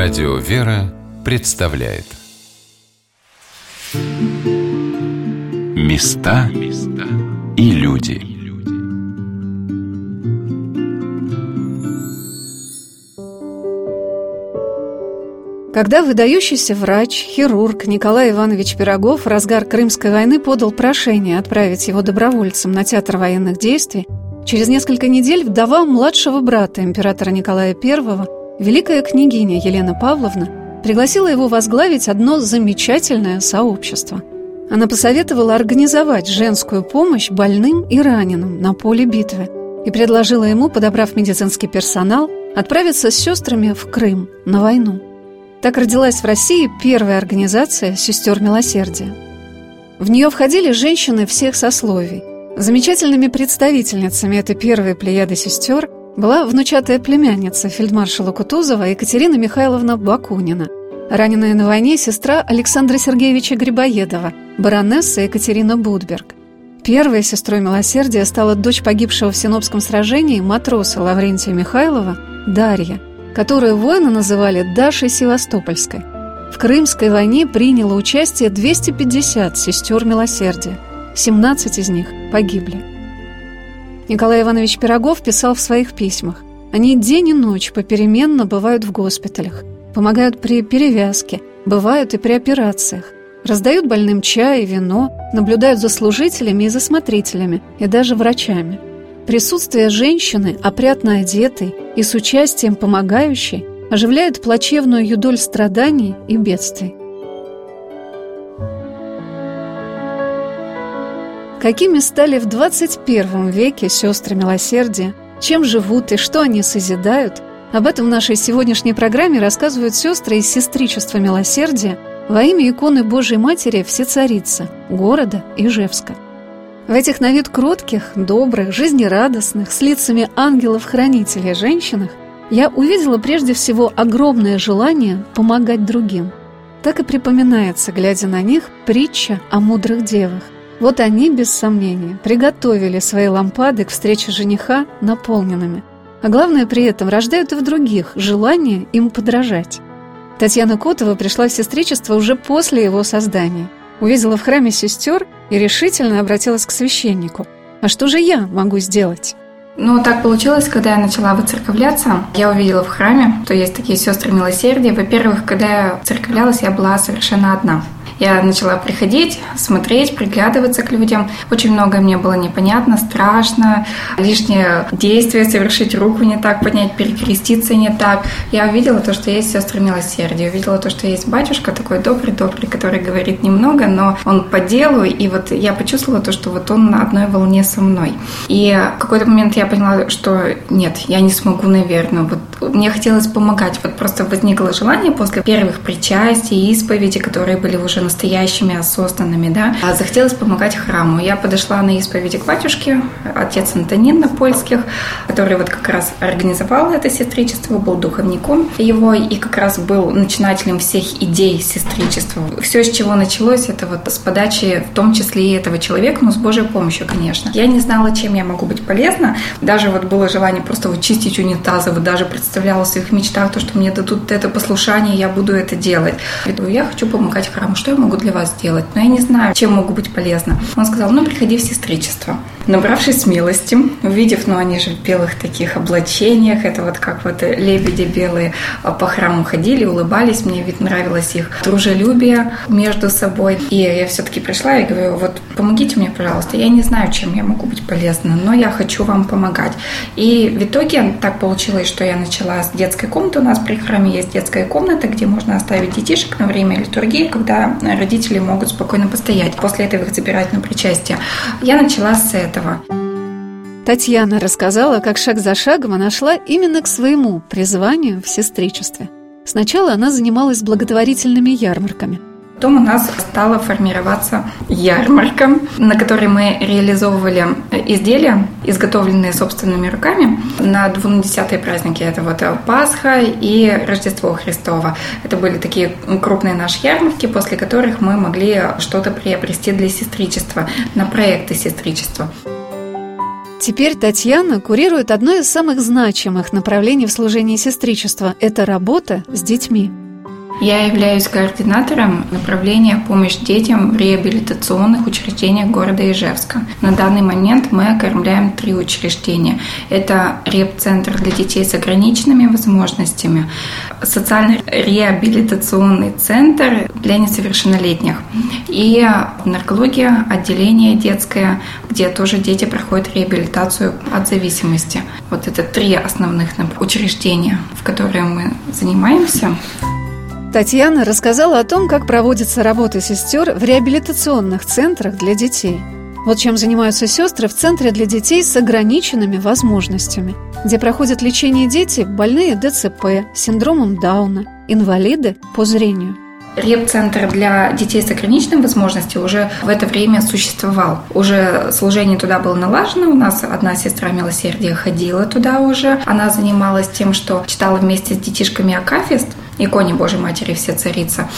Радио «Вера» представляет. Места и люди. Когда выдающийся врач, хирург Николай Иванович Пирогов в разгар Крымской войны подал прошение отправить его добровольцем на театр военных действий, через несколько недель вдова младшего брата императора Николая I великая княгиня Елена Павловна пригласила его возглавить одно замечательное сообщество. Она посоветовала организовать женскую помощь больным и раненым на поле битвы и предложила ему, подобрав медицинский персонал, отправиться с сестрами в Крым на войну. Так родилась в России первая организация «Сестер милосердия». В нее входили женщины всех сословий. Замечательными представительницами этой первой плеяды сестер была внучатая племянница фельдмаршала Кутузова Екатерина Михайловна Бакунина, раненая на войне сестра Александра Сергеевича Грибоедова, баронесса Екатерина Будберг. Первой сестрой милосердия стала дочь погибшего в Синопском сражении матроса Лаврентия Михайлова Дарья, которую воины называли Дашей Севастопольской. В Крымской войне приняло участие 250 сестер милосердия, 17 из них погибли. Николай Иванович Пирогов писал в своих письмах. Они день и ночь попеременно бывают в госпиталях, помогают при перевязке, бывают и при операциях, раздают больным чай и вино, наблюдают за служителями и за смотрителями, и даже врачами. Присутствие женщины, опрятно одетой и с участием помогающей, оживляет плачевную юдоль страданий и бедствий. Какими стали в 21 веке сестры милосердия, чем живут и что они созидают, об этом в нашей сегодняшней программе рассказывают сестры из сестричества милосердия во имя иконы Божьей Матери Всецарица, города Ижевска. В этих на вид кротких, добрых, жизнерадостных, с лицами ангелов-хранителей женщинах я увидела прежде всего огромное желание помогать другим. Так и припоминается, глядя на них, притча о мудрых девах. Вот они, без сомнения, приготовили свои лампады к встрече жениха наполненными. А главное при этом рождают и в других желание им подражать. Татьяна Котова пришла в сестричество уже после его создания. Увидела в храме сестер и решительно обратилась к священнику. «А что же я могу сделать?» Ну, так получилось, когда я начала выцерковляться, я увидела в храме, что есть такие сестры милосердия. Во-первых, когда я церковлялась, я была совершенно одна. Я начала приходить, смотреть, приглядываться к людям. Очень многое мне было непонятно, страшно, лишнее действие совершить, руку не так поднять, перекреститься не так. Я увидела то, что есть сестры милосердия, увидела то, что есть батюшка такой добрый-добрый, который говорит немного, но он по делу, и вот я почувствовала то, что вот он на одной волне со мной. И в какой-то момент я поняла, что нет, я не смогу, наверное. Вот мне хотелось помогать. Вот просто возникло желание после первых причастий, исповеди, которые были уже настоящими, осознанными, да, а захотелось помогать храму. Я подошла на исповеди к батюшке, отец Антонин на польских, который вот как раз организовал это сестричество, был духовником его и как раз был начинателем всех идей сестричества. Все, с чего началось, это вот с подачи в том числе и этого человека, но с Божьей помощью, конечно. Я не знала, чем я могу быть полезна. Даже вот было желание просто вот чистить унитазы, вот даже представляла в своих мечтах то, что мне дадут это послушание, я буду это делать. Я хочу помогать храму. Что я могу для вас сделать, но я не знаю, чем могу быть полезна. Он сказал, ну, приходи в сестричество. Набравшись смелости, увидев, ну, они же в белых таких облачениях, это вот как вот лебеди белые а, по храму ходили, улыбались, мне ведь нравилось их дружелюбие между собой. И я все-таки пришла и говорю, вот помогите мне, пожалуйста, я не знаю, чем я могу быть полезна, но я хочу вам помогать. И в итоге так получилось, что я начала с детской комнаты. У нас при храме есть детская комната, где можно оставить детишек на время литургии, когда родители могут спокойно постоять. После этого их забирать на причастие. Я начала с этого. Татьяна рассказала, как шаг за шагом она шла именно к своему призванию в сестричестве. Сначала она занималась благотворительными ярмарками – Потом у нас стала формироваться ярмарка, на которой мы реализовывали изделия, изготовленные собственными руками на двунадесятые праздники. Это вот Пасха и Рождество Христово. Это были такие крупные наши ярмарки, после которых мы могли что-то приобрести для сестричества, на проекты сестричества. Теперь Татьяна курирует одно из самых значимых направлений в служении сестричества – это работа с детьми. Я являюсь координатором направления «Помощь детям» в реабилитационных учреждениях города Ижевска. На данный момент мы окормляем три учреждения. Это реп-центр для детей с ограниченными возможностями, социально-реабилитационный центр для несовершеннолетних и наркология, отделение детское, где тоже дети проходят реабилитацию от зависимости. Вот это три основных учреждения, в которые мы занимаемся. Татьяна рассказала о том, как проводится работа сестер в реабилитационных центрах для детей. Вот чем занимаются сестры в Центре для детей с ограниченными возможностями, где проходят лечение дети, больные ДЦП, синдромом Дауна, инвалиды по зрению – Реп-центр для детей с ограниченными возможностями уже в это время существовал. Уже служение туда было налажено. У нас одна сестра милосердия ходила туда уже. Она занималась тем, что читала вместе с детишками Акафист – иконе Божьей Матери все царица.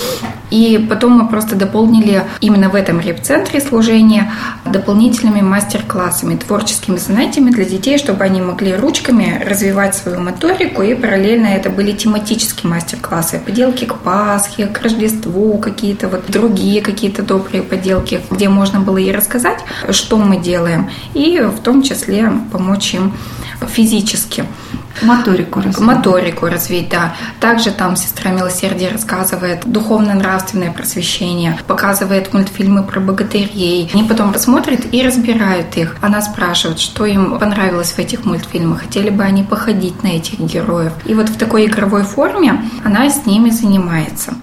И потом мы просто дополнили именно в этом реп-центре служение дополнительными мастер-классами, творческими занятиями для детей, чтобы они могли ручками развивать свою моторику, и параллельно это были тематические мастер-классы, поделки к Пасхе, к Рождеству, какие-то вот другие какие-то добрые поделки, где можно было и рассказать, что мы делаем, и в том числе помочь им физически. Моторику развить. Моторику развить, да. Также там сестра милосердия рассказывает духовно-нравственное просвещение, показывает мультфильмы про богатырей. Они потом смотрят и разбирают их. Она спрашивает, что им понравилось в этих мультфильмах, хотели бы они походить на этих героев. И вот в такой игровой форме она с ними занимается.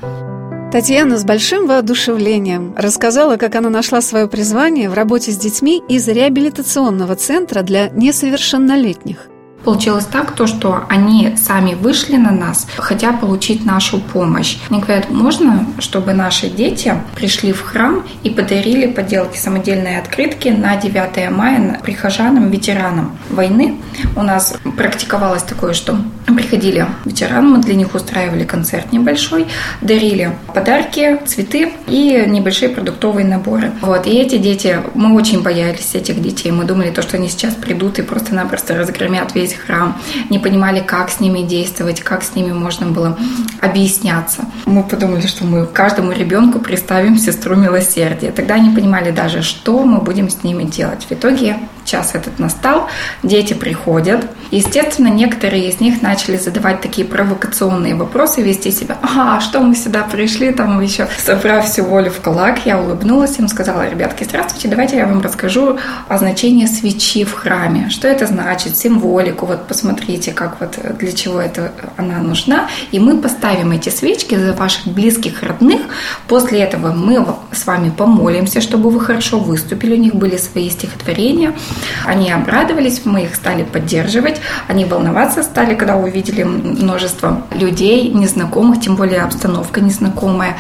Татьяна с большим воодушевлением рассказала, как она нашла свое призвание в работе с детьми из реабилитационного центра для несовершеннолетних. Получилось так, то, что они сами вышли на нас, хотя получить нашу помощь. Они говорят, можно, чтобы наши дети пришли в храм и подарили поделки самодельные открытки на 9 мая прихожанам, ветеранам войны. У нас практиковалось такое, что приходили ветераны, мы для них устраивали концерт небольшой, дарили подарки, цветы и небольшие продуктовые наборы. Вот. И эти дети, мы очень боялись этих детей. Мы думали, то, что они сейчас придут и просто-напросто разгромят весь храм, не понимали, как с ними действовать, как с ними можно было объясняться. Мы подумали, что мы каждому ребенку представим сестру милосердия. Тогда не понимали даже, что мы будем с ними делать. В итоге час этот настал, дети приходят. Естественно, некоторые из них начали задавать такие провокационные вопросы, вести себя, а что мы сюда пришли, там еще собрав всю волю в кулак, я улыбнулась им, сказала, ребятки, здравствуйте, давайте я вам расскажу о значении свечи в храме, что это значит, символику, вот посмотрите, как вот для чего это она нужна, и мы поставим эти свечки за ваших близких, родных, после этого мы с вами помолимся, чтобы вы хорошо выступили, у них были свои стихотворения, они обрадовались, мы их стали поддерживать, они волноваться стали, когда увидели множество людей незнакомых, тем более обстановка незнакомая.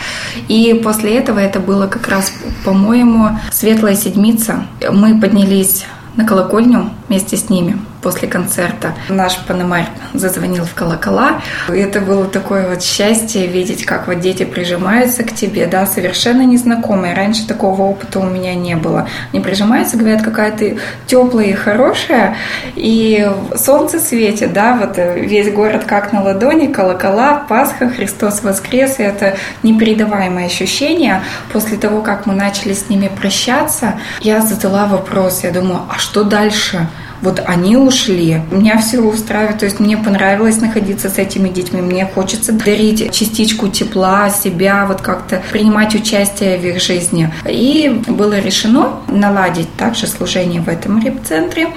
И после этого это было как раз, по-моему, Светлая Седмица. Мы поднялись на колокольню вместе с ними после концерта. Наш Панамарь зазвонил в колокола. И это было такое вот счастье видеть, как вот дети прижимаются к тебе, да, совершенно незнакомые. Раньше такого опыта у меня не было. Они прижимаются, говорят, какая ты теплая и хорошая, и солнце светит, да, вот весь город как на ладони, колокола, Пасха, Христос воскрес, и это непередаваемое ощущение. После того, как мы начали с ними прощаться, я задала вопрос, я думаю, а что дальше? Вот они ушли. Меня все устраивает, то есть мне понравилось находиться с этими детьми, мне хочется дарить частичку тепла, себя, вот как-то принимать участие в их жизни. И было решено наладить также служение в этом реп-центре,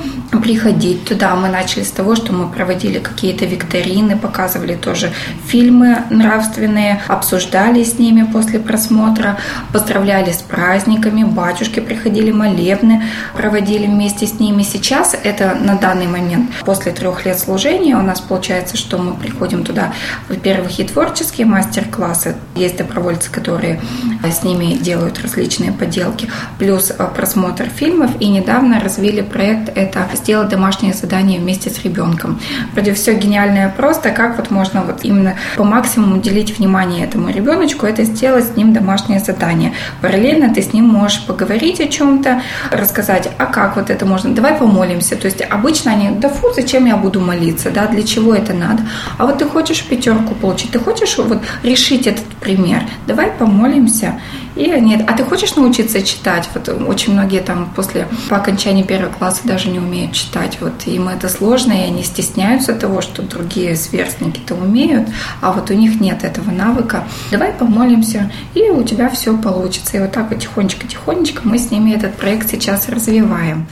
приходить туда. Мы начали с того, что мы проводили какие-то викторины, показывали тоже фильмы нравственные, обсуждали с ними после просмотра, поздравляли с праздниками, батюшки приходили молебны, проводили вместе с ними. Сейчас это на данный момент. После трех лет служения у нас получается, что мы приходим туда, во-первых, и творческие мастер-классы. Есть добровольцы, которые с ними делают различные поделки, плюс э, просмотр фильмов. И недавно развили проект это сделать домашнее задание вместе с ребенком. Вроде все гениальное просто, как вот можно вот именно по максимуму уделить внимание этому ребеночку, это сделать с ним домашнее задание. Параллельно ты с ним можешь поговорить о чем-то, рассказать, а как вот это можно, давай помолимся, То есть обычно они, да фу, зачем я буду молиться, да, для чего это надо? А вот ты хочешь пятерку получить, ты хочешь вот решить этот пример, давай помолимся. И они, а ты хочешь научиться читать? Вот очень многие там после, по окончании первого класса даже не умеют читать. Вот им это сложно, и они стесняются того, что другие сверстники-то умеют, а вот у них нет этого навыка. Давай помолимся, и у тебя все получится. И вот так вот тихонечко-тихонечко мы с ними этот проект сейчас развиваем.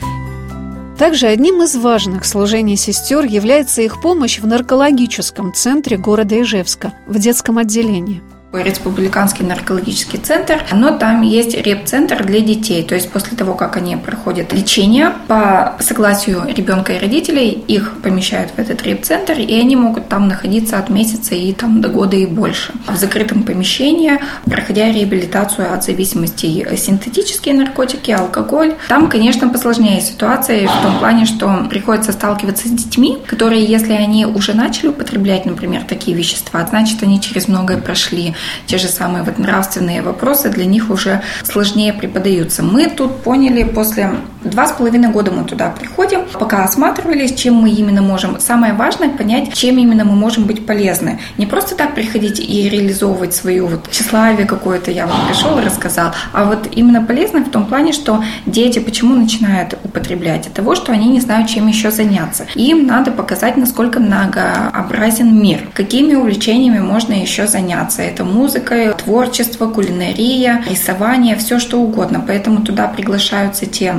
Также одним из важных служений сестер является их помощь в наркологическом центре города Ижевска в детском отделении – республиканский наркологический центр, но там есть реп-центр для детей. То есть после того, как они проходят лечение, по согласию ребенка и родителей, их помещают в этот реп-центр, и они могут там находиться от месяца и там до года и больше. В закрытом помещении, проходя реабилитацию от зависимостей синтетические наркотики, алкоголь. Там, конечно, посложнее ситуация в том плане, что приходится сталкиваться с детьми, которые, если они уже начали употреблять, например, такие вещества, значит, они через многое прошли те же самые вот нравственные вопросы для них уже сложнее преподаются. Мы тут поняли после два с половиной года мы туда приходим, пока осматривались, чем мы именно можем. Самое важное понять, чем именно мы можем быть полезны. Не просто так приходить и реализовывать свою вот тщеславие какое-то, я вам пришел и рассказал, а вот именно полезно в том плане, что дети почему начинают употреблять? От того, что они не знают, чем еще заняться. Им надо показать, насколько многообразен мир, какими увлечениями можно еще заняться. Это музыкой, творчество, кулинария, рисование, все что угодно. Поэтому туда приглашаются те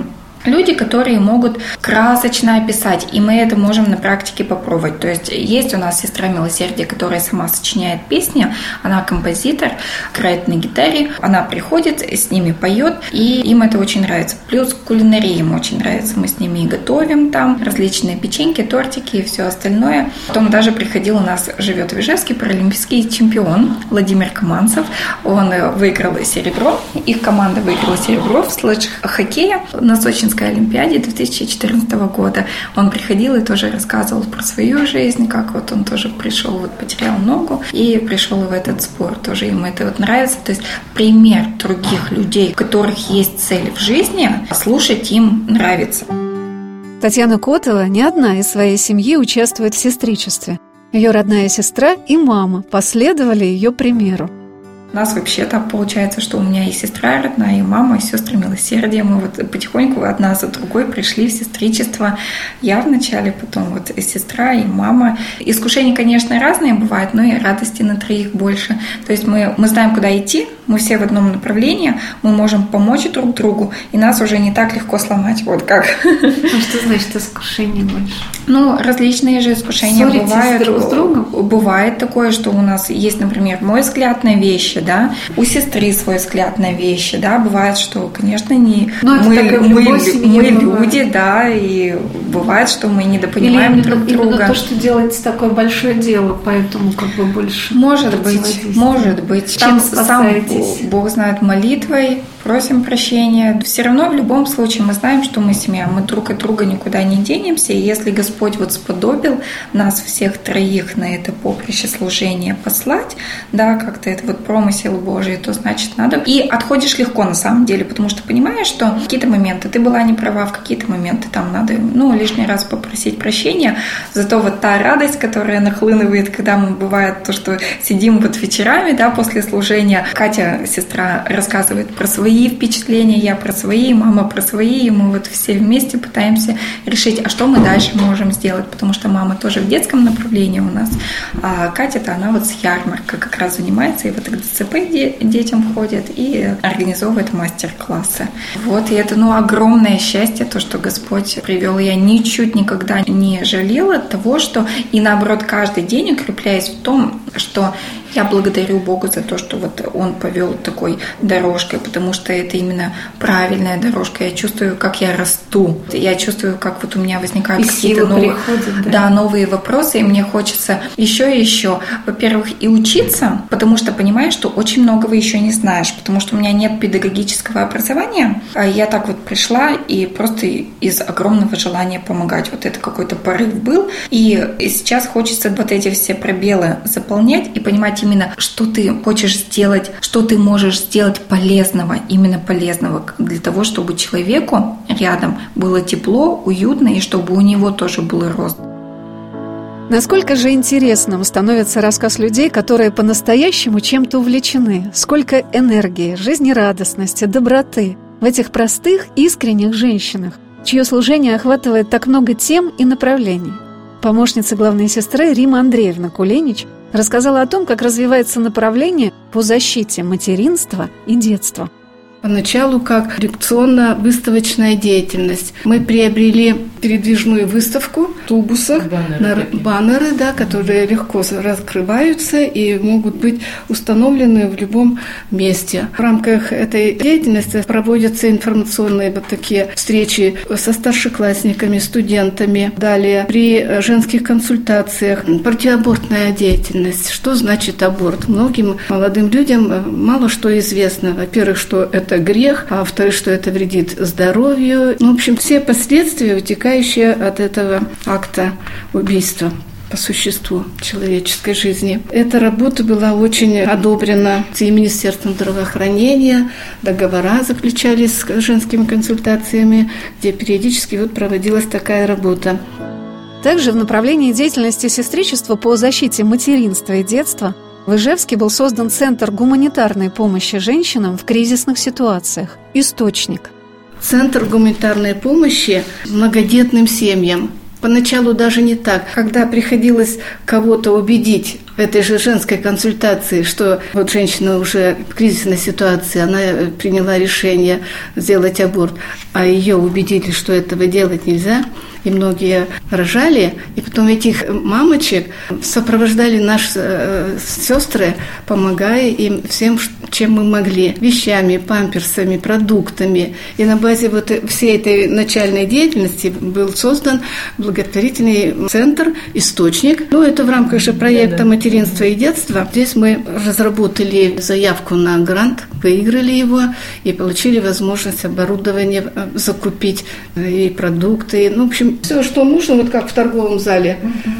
люди, которые могут красочно описать, и мы это можем на практике попробовать. То есть есть у нас сестра милосердия, которая сама сочиняет песни, она композитор, играет на гитаре, она приходит, с ними поет, и им это очень нравится. Плюс кулинария им очень нравится, мы с ними и готовим там различные печеньки, тортики и все остальное. Потом даже приходил у нас, живет в Ижевске, паралимпийский чемпион Владимир Каманцев, он выиграл серебро, их команда выиграла серебро в слэдж хоккея на Сочи Сочинской Олимпиаде 2014 года. Он приходил и тоже рассказывал про свою жизнь, как вот он тоже пришел, вот потерял ногу и пришел в этот спорт. Тоже ему это вот нравится. То есть пример других людей, у которых есть цель в жизни, слушать им нравится. Татьяна Котова не одна из своей семьи участвует в сестричестве. Ее родная сестра и мама последовали ее примеру. У нас вообще так получается, что у меня и сестра родная, и мама, и сестры милосердия. Мы вот потихоньку одна за другой пришли в сестричество. Я вначале, потом вот и сестра, и мама. Искушения, конечно, разные бывают, но и радости на троих больше. То есть мы, мы знаем, куда идти, мы все в одном направлении, мы можем помочь друг другу, и нас уже не так легко сломать. Вот как. А что значит искушение больше? Ну, различные же искушения Ссоритесь бывают. Друг с другом? Бывает такое, что у нас есть, например, мой взгляд на вещи, да, у сестры свой взгляд на вещи, да, бывает, что, конечно, не Но ну, мы, мы, мы люди, да, и бывает, что мы недопонимаем Или друг именно, друга. Именно то, что делается такое большое дело, поэтому как бы больше. Может быть, может быть. Чем сам Бог знает молитвой, просим прощения. Все равно в любом случае мы знаем, что мы семья, мы друг от друга никуда не денемся. И если Господь вот сподобил нас всех троих на это поприще служения послать, да, как-то это вот промысел Божий, то значит надо. И отходишь легко на самом деле, потому что понимаешь, что какие-то моменты ты была не права, в какие-то моменты там надо, ну, лишний раз попросить прощения. Зато вот та радость, которая нахлынывает, когда мы бывает то, что сидим вот вечерами, да, после служения. Катя, сестра, рассказывает про свои свои впечатления, я про свои, мама про свои, и мы вот все вместе пытаемся решить, а что мы дальше можем сделать, потому что мама тоже в детском направлении у нас, а Катя-то она вот с ярмаркой как раз занимается, и вот к ДЦП детям ходит и организовывает мастер-классы. Вот, и это, ну, огромное счастье, то, что Господь привел. Я ничуть никогда не жалела того, что и наоборот каждый день укрепляясь в том, что я благодарю Бога за то, что вот Он повел такой дорожкой, потому что это именно правильная дорожка. Я чувствую, как я расту. Я чувствую, как вот у меня возникают какие-то новые, да? Да, новые вопросы, и мне хочется еще и еще. Во-первых, и учиться, потому что понимаю, что очень многого еще не знаешь, потому что у меня нет педагогического образования. А я так вот пришла и просто из огромного желания помогать. Вот это какой-то порыв был. И сейчас хочется вот эти все пробелы заполнять и понимать, именно, что ты хочешь сделать, что ты можешь сделать полезного, именно полезного, для того, чтобы человеку рядом было тепло, уютно, и чтобы у него тоже был рост. Насколько же интересным становится рассказ людей, которые по-настоящему чем-то увлечены? Сколько энергии, жизнерадостности, доброты в этих простых, искренних женщинах, чье служение охватывает так много тем и направлений? Помощница главной сестры Рима Андреевна Куленич рассказала о том, как развивается направление по защите материнства и детства – Поначалу как редакционно-выставочная деятельность. Мы приобрели передвижную выставку в тубусах, баннеры, на, баннеры да, которые легко раскрываются и могут быть установлены в любом месте. В рамках этой деятельности проводятся информационные вот такие встречи со старшеклассниками, студентами. Далее при женских консультациях противоабортная деятельность. Что значит аборт? Многим молодым людям мало что известно. Во-первых, что это грех, а во-вторых, что это вредит здоровью. Ну, в общем, все последствия, вытекающие от этого акта убийства по существу человеческой жизни. Эта работа была очень одобрена и Министерством здравоохранения, договора заключались с женскими консультациями, где периодически вот проводилась такая работа. Также в направлении деятельности сестричества по защите материнства и детства – в Ижевске был создан Центр гуманитарной помощи женщинам в кризисных ситуациях «Источник». Центр гуманитарной помощи многодетным семьям. Поначалу даже не так. Когда приходилось кого-то убедить в этой же женской консультации, что вот женщина уже в кризисной ситуации, она приняла решение сделать аборт, а ее убедили, что этого делать нельзя – и многие рожали, и потом этих мамочек сопровождали наши э, сестры, помогая им всем, чем мы могли, вещами, памперсами, продуктами. И на базе вот всей этой начальной деятельности был создан благотворительный центр «Источник». Ну, это в рамках же проекта «Материнство и детство». Здесь мы разработали заявку на грант, выиграли его и получили возможность оборудование э, закупить э, и продукты. Ну, в общем, все, что нужно, вот как в торговом зале.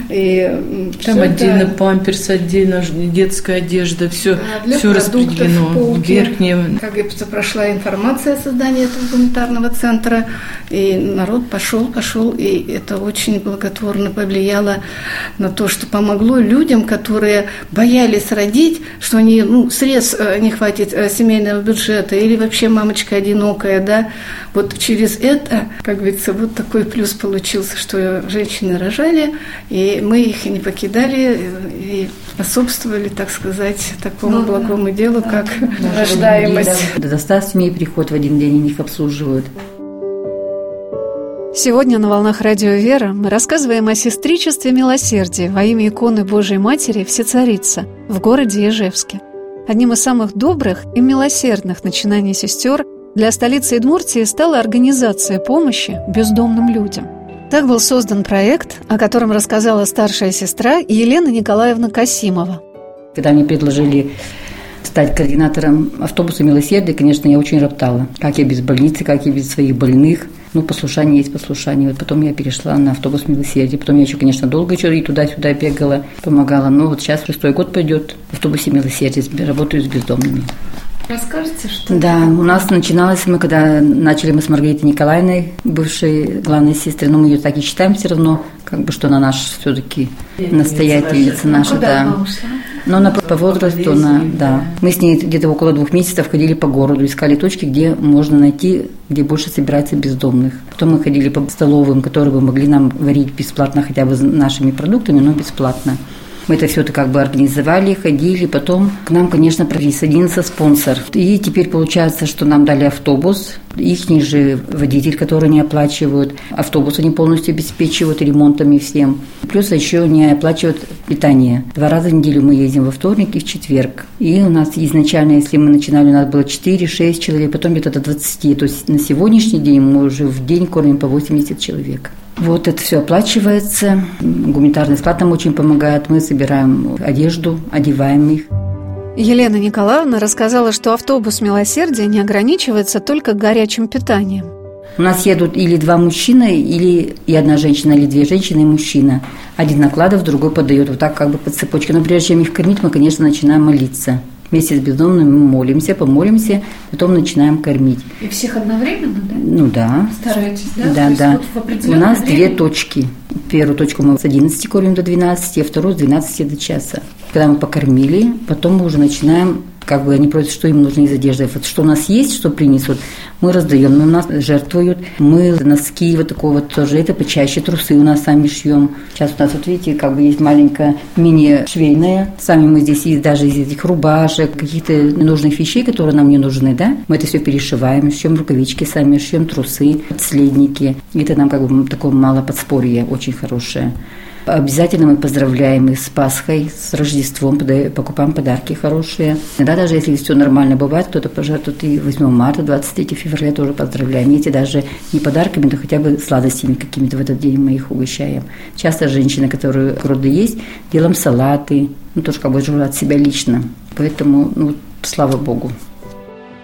И Там отдельно это... памперс, отдельно детская одежда, все, да, все распределено. Верхнее. Как говорится, прошла информация о создании этого гуманитарного центра, и народ пошел, пошел, и это очень благотворно повлияло на то, что помогло людям, которые боялись родить, что они, ну, средств э, не хватит э, семейного бюджета, или вообще мамочка одинокая, да, вот через это, как говорится, вот такой плюс получился получился, что женщины рожали, и мы их не покидали и способствовали, так сказать, такому ну, благому делу, да, как да, рождаемость. До 100 семей приход в один день, они их обслуживают. Сегодня на «Волнах Радио Вера» мы рассказываем о сестричестве милосердия во имя иконы Божией Матери Всецарица в городе Ижевске. Одним из самых добрых и милосердных начинаний сестер для столицы Удмуртии стала организация помощи бездомным людям – так был создан проект, о котором рассказала старшая сестра Елена Николаевна Касимова. Когда мне предложили стать координатором автобуса милосердия, конечно, я очень роптала. Как я без больницы, как я без своих больных. Ну, послушание есть послушание. Вот потом я перешла на автобус милосердия. Потом я еще, конечно, долго еще и туда-сюда бегала, помогала. Но вот сейчас шестой год пойдет в автобусе милосердия. Работаю с бездомными. Расскажите, что Да, у нас начиналось, мы когда начали мы с Маргаритой Николаевной, бывшей главной сестрой, но мы ее так и считаем все равно, как бы, что она наша все-таки настоятельница наша, да. Но она по возрасту, она, да. Мы с ней где-то около двух месяцев ходили по городу, искали точки, где можно найти, где больше собирается бездомных. Потом мы ходили по столовым, которые бы могли нам варить бесплатно хотя бы нашими продуктами, но бесплатно. Мы это все как бы организовали, ходили. Потом к нам, конечно, присоединился спонсор. И теперь получается, что нам дали автобус. Их же водитель, который не оплачивают. Автобус они полностью обеспечивают ремонтами всем. Плюс еще не оплачивают питание. Два раза в неделю мы ездим во вторник и в четверг. И у нас изначально, если мы начинали, у нас было 4-6 человек, потом где-то до 20. То есть на сегодняшний день мы уже в день кормим по 80 человек. Вот это все оплачивается. Гуманитарный склад нам очень помогает. Мы собираем одежду, одеваем их. Елена Николаевна рассказала, что автобус милосердия не ограничивается только горячим питанием. У нас едут или два мужчины, или и одна женщина, или две женщины и мужчина. Один накладывает, другой подает. Вот так как бы по цепочке. Но прежде чем их кормить, мы, конечно, начинаем молиться. Вместе с бездомными мы молимся, помолимся, потом начинаем кормить. И всех одновременно, да? Ну да. Стараетесь, да? Да, да. Вот У нас время? две точки. Первую точку мы с 11 кормим до 12, а вторую с 12 до часа. Когда мы покормили, потом мы уже начинаем как бы они просят, что им нужно из одежды. Вот что у нас есть, что принесут, мы раздаем, но у нас жертвуют. Мы носки вот такого вот тоже, это почаще трусы у нас сами шьем. Сейчас у нас, вот видите, как бы есть маленькая мини-швейная. Сами мы здесь есть даже из этих рубашек, каких-то нужных вещей, которые нам не нужны, да. Мы это все перешиваем, шьем рукавички сами, шьем трусы, следники. Это нам как бы такое мало подспорье очень хорошее. Обязательно мы поздравляем их с Пасхой, с Рождеством, покупаем подарки хорошие. Иногда даже если все нормально бывает, кто-то пожертвует и 8 марта, 23 февраля тоже поздравляем. Эти даже не подарками, но хотя бы сладостями какими-то в этот день мы их угощаем. Часто женщины, которые роды есть, делаем салаты, ну тоже как бы от себя лично. Поэтому, ну, слава Богу.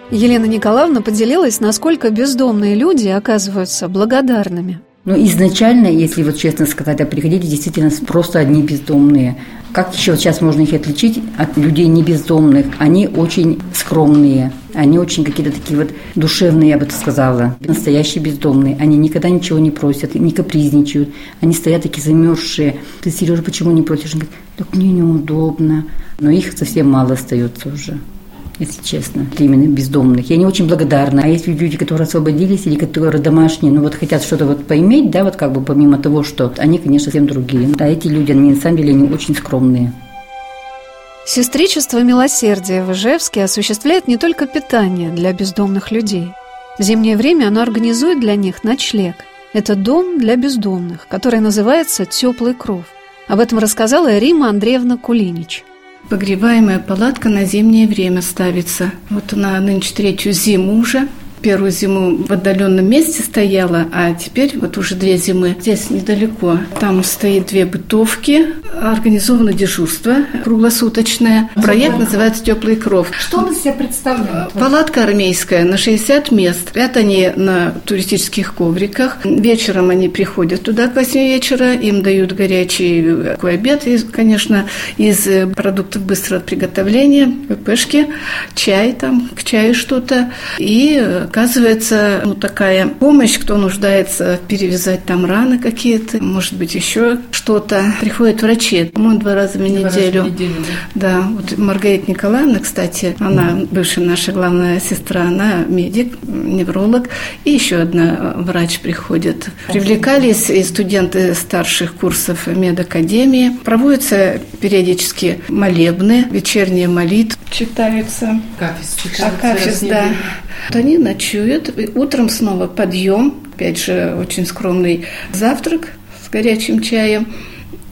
Елена Николаевна поделилась, насколько бездомные люди оказываются благодарными. Но изначально, если вот честно сказать, а приходили действительно просто одни бездомные. Как еще сейчас можно их отличить от людей не бездомных? Они очень скромные, они очень какие-то такие вот душевные, я бы сказала, настоящие бездомные. Они никогда ничего не просят, не капризничают. Они стоят такие замерзшие. Ты, Сережа, почему не просишь? Он говорит, так мне неудобно. Но их совсем мало остается уже если честно, именно бездомных. Я не очень благодарна. А есть люди, которые освободились или которые домашние, ну вот хотят что-то вот поиметь, да, вот как бы помимо того, что они, конечно, совсем другие. Да, эти люди, они на самом деле, они очень скромные. Сестричество милосердия в Ижевске осуществляет не только питание для бездомных людей. В зимнее время оно организует для них ночлег. Это дом для бездомных, который называется «Теплый кров». Об этом рассказала Рима Андреевна Кулинич – Погреваемая палатка на зимнее время ставится. Вот она нынче третью зиму уже первую зиму в отдаленном месте стояла, а теперь вот уже две зимы здесь недалеко. Там стоит две бытовки, организовано дежурство круглосуточное. Проект называется «Теплый кров». Что он из себя представляет? Палатка армейская на 60 мест. Спят они на туристических ковриках. Вечером они приходят туда к 8 вечера, им дают горячий такой обед, и, конечно, из продуктов быстрого приготовления, пешки, чай там, к чаю что-то. И оказывается ну, такая помощь, кто нуждается перевязать там раны какие-то, может быть, еще что-то. Приходят врачи, по-моему, два раза в неделю. Раза в неделю да. да, вот Маргарита Николаевна, кстати, она бывшая наша главная сестра, она медик, невролог, и еще одна врач приходит. Привлекались и студенты старших курсов медакадемии. Проводятся периодически молебны, вечерние молитвы читаются. Кафес. Акафист, да. Вот они ночуют, утром снова подъем, опять же, очень скромный завтрак с горячим чаем,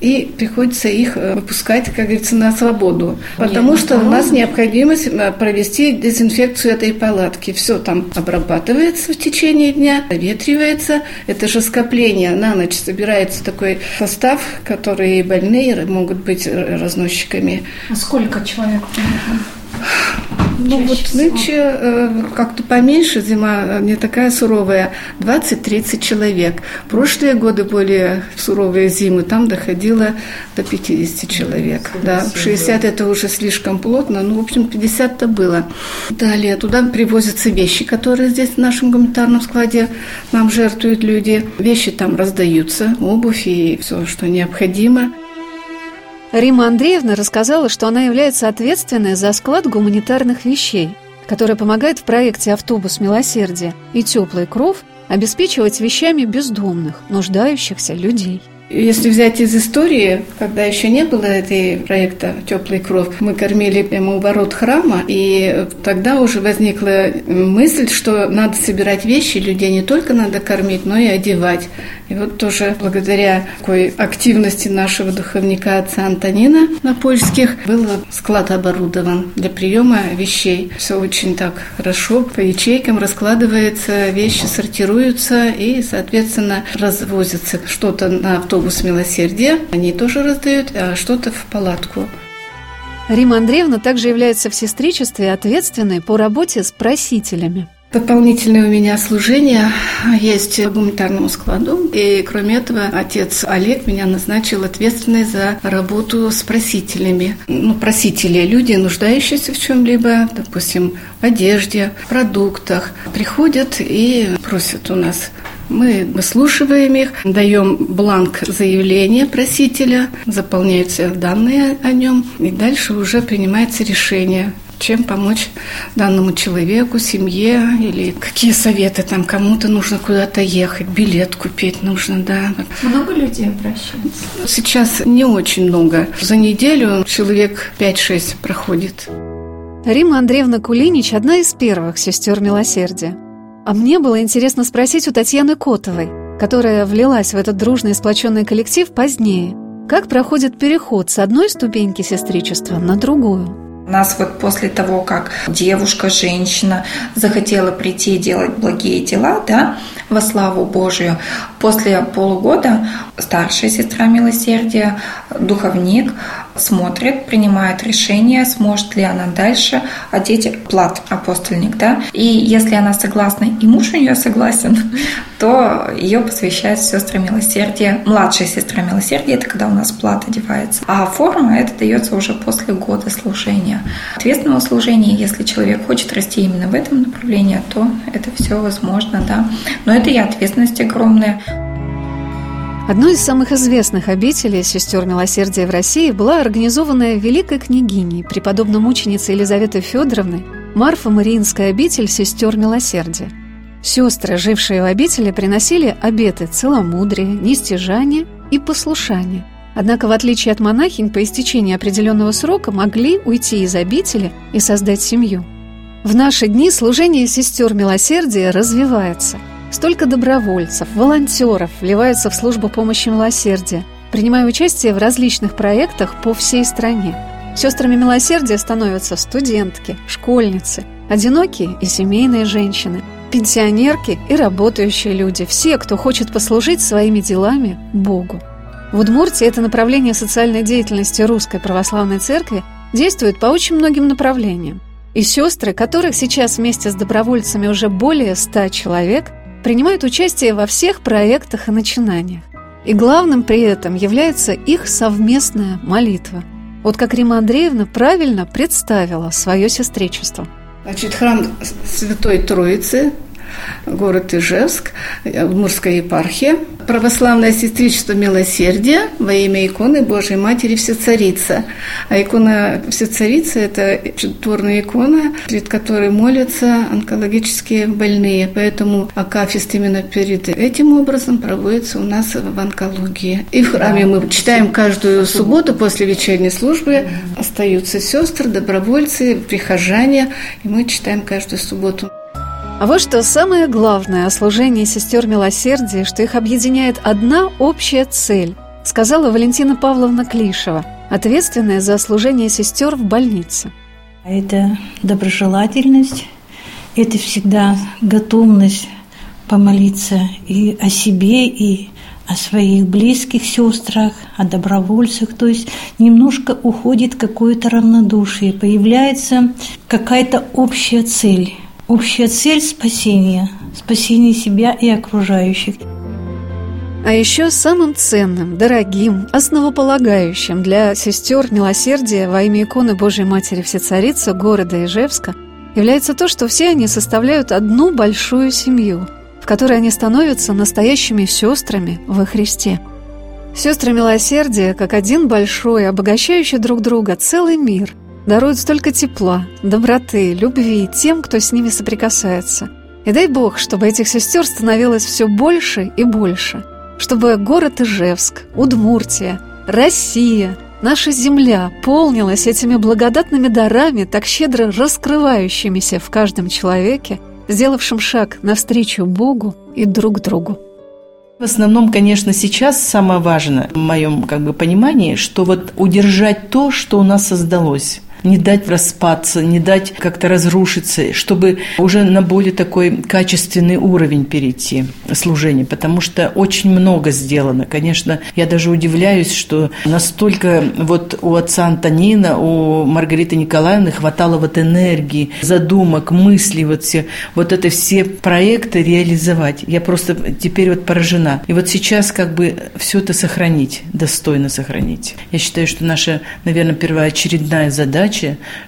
и приходится их э, выпускать, как говорится, на свободу. Потому Нет, что у нас необходимость э, провести дезинфекцию этой палатки. Все там обрабатывается в течение дня, проветривается. Это же скопление. На ночь собирается такой состав, который больные могут быть разносчиками. А сколько человек? Ну вот нынче э, как-то поменьше, зима э, не такая суровая, 20-30 человек. Прошлые годы более суровые зимы, там доходило до 50 человек. Да, 60 это уже слишком плотно, ну, в общем, 50-то было. Далее туда привозятся вещи, которые здесь в нашем гуманитарном складе нам жертвуют люди. Вещи там раздаются, обувь и все, что необходимо. Рима Андреевна рассказала, что она является ответственной за склад гуманитарных вещей, который помогает в проекте «Автобус милосердия» и «Теплый кров» обеспечивать вещами бездомных, нуждающихся людей. Если взять из истории, когда еще не было этой проекта «Теплый кровь», мы кормили прямо у ворот храма, и тогда уже возникла мысль, что надо собирать вещи, людей не только надо кормить, но и одевать. И вот тоже благодаря такой активности нашего духовника отца Антонина на польских был склад оборудован для приема вещей. Все очень так хорошо, по ячейкам раскладывается, вещи сортируются и, соответственно, развозятся что-то на автобус милосердия, они тоже раздают, а что-то в палатку. Рима Андреевна также является в сестричестве ответственной по работе с просителями. Дополнительное у меня служение есть гуманитарному складу. И кроме этого, отец Олег меня назначил ответственной за работу с просителями. Ну, просители – люди, нуждающиеся в чем-либо, допустим, в одежде, в продуктах. Приходят и просят у нас мы выслушиваем их, даем бланк заявления просителя, заполняются данные о нем, и дальше уже принимается решение, чем помочь данному человеку, семье, или какие советы там кому-то нужно куда-то ехать, билет купить нужно, да. Много людей обращаются? Сейчас не очень много. За неделю человек 5-6 проходит. Рима Андреевна Кулинич – одна из первых сестер милосердия. А мне было интересно спросить у Татьяны Котовой, которая влилась в этот дружный сплоченный коллектив позднее, как проходит переход с одной ступеньки сестричества на другую. Нас вот после того, как девушка, женщина захотела прийти и делать благие дела, да, во славу Божию, после полугода старшая сестра милосердия, духовник, смотрит, принимает решение, сможет ли она дальше одеть плат апостольник, да, и если она согласна, и муж у нее согласен, то ее посвящают сестры милосердия. Младшая сестра милосердия – это когда у нас плат одевается. А форма – это дается уже после года служения. Ответственного служения, если человек хочет расти именно в этом направлении, то это все возможно, да. Но это и ответственность огромная. Одной из самых известных обителей сестер милосердия в России была организованная великой княгиней, преподобной мученицей Елизаветой Федоровной, Марфа Мариинская обитель сестер милосердия. Сестры, жившие в обители, приносили обеты целомудрия, нестяжания и послушания. Однако, в отличие от монахинь, по истечении определенного срока могли уйти из обители и создать семью. В наши дни служение сестер милосердия развивается – Столько добровольцев, волонтеров вливаются в службу помощи милосердия, принимая участие в различных проектах по всей стране. Сестрами милосердия становятся студентки, школьницы, одинокие и семейные женщины, пенсионерки и работающие люди, все, кто хочет послужить своими делами Богу. В Удмуртии это направление социальной деятельности Русской Православной Церкви действует по очень многим направлениям. И сестры, которых сейчас вместе с добровольцами уже более ста человек – принимают участие во всех проектах и начинаниях. И главным при этом является их совместная молитва. Вот как Рима Андреевна правильно представила свое сестричество. Значит, храм Святой Троицы город Ижевск, Мурская епархия. Православное сестричество милосердия во имя иконы Божьей Матери Всецарица. А икона Всецарица – это чудотворная икона, перед которой молятся онкологические больные. Поэтому акафист именно перед этим образом проводится у нас в онкологии. И в храме мы читаем каждую субботу после вечерней службы. Остаются сестры, добровольцы, прихожане, и мы читаем каждую субботу. А вот что самое главное о служении сестер милосердия, что их объединяет одна общая цель, сказала Валентина Павловна Клишева, ответственная за служение сестер в больнице. Это доброжелательность, это всегда готовность помолиться и о себе, и о своих близких сестрах, о добровольцах. То есть немножко уходит какое-то равнодушие, появляется какая-то общая цель. Общая цель спасения, спасение себя и окружающих. А еще самым ценным, дорогим, основополагающим для сестер милосердия во имя иконы Божьей Матери Всецарицы города Ижевска является то, что все они составляют одну большую семью, в которой они становятся настоящими сестрами во Христе. Сестры милосердия, как один большой, обогащающий друг друга целый мир – даруют столько тепла, доброты, любви тем, кто с ними соприкасается. И дай Бог, чтобы этих сестер становилось все больше и больше, чтобы город Ижевск, Удмуртия, Россия, наша земля полнилась этими благодатными дарами, так щедро раскрывающимися в каждом человеке, сделавшим шаг навстречу Богу и друг другу. В основном, конечно, сейчас самое важное в моем как бы, понимании, что вот удержать то, что у нас создалось – не дать распаться, не дать как-то разрушиться, чтобы уже на более такой качественный уровень перейти служение, потому что очень много сделано. Конечно, я даже удивляюсь, что настолько вот у отца Антонина, у Маргариты Николаевны хватало вот энергии, задумок, мыслей, вот все, вот это все проекты реализовать. Я просто теперь вот поражена. И вот сейчас как бы все это сохранить, достойно сохранить. Я считаю, что наша, наверное, первоочередная задача,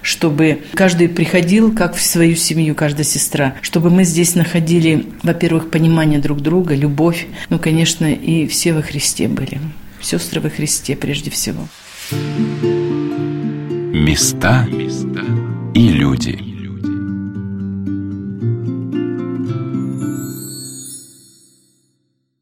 чтобы каждый приходил как в свою семью, каждая сестра, чтобы мы здесь находили, во-первых, понимание друг друга, любовь, ну, конечно, и все во Христе были. Сестры во Христе прежде всего. Места и люди.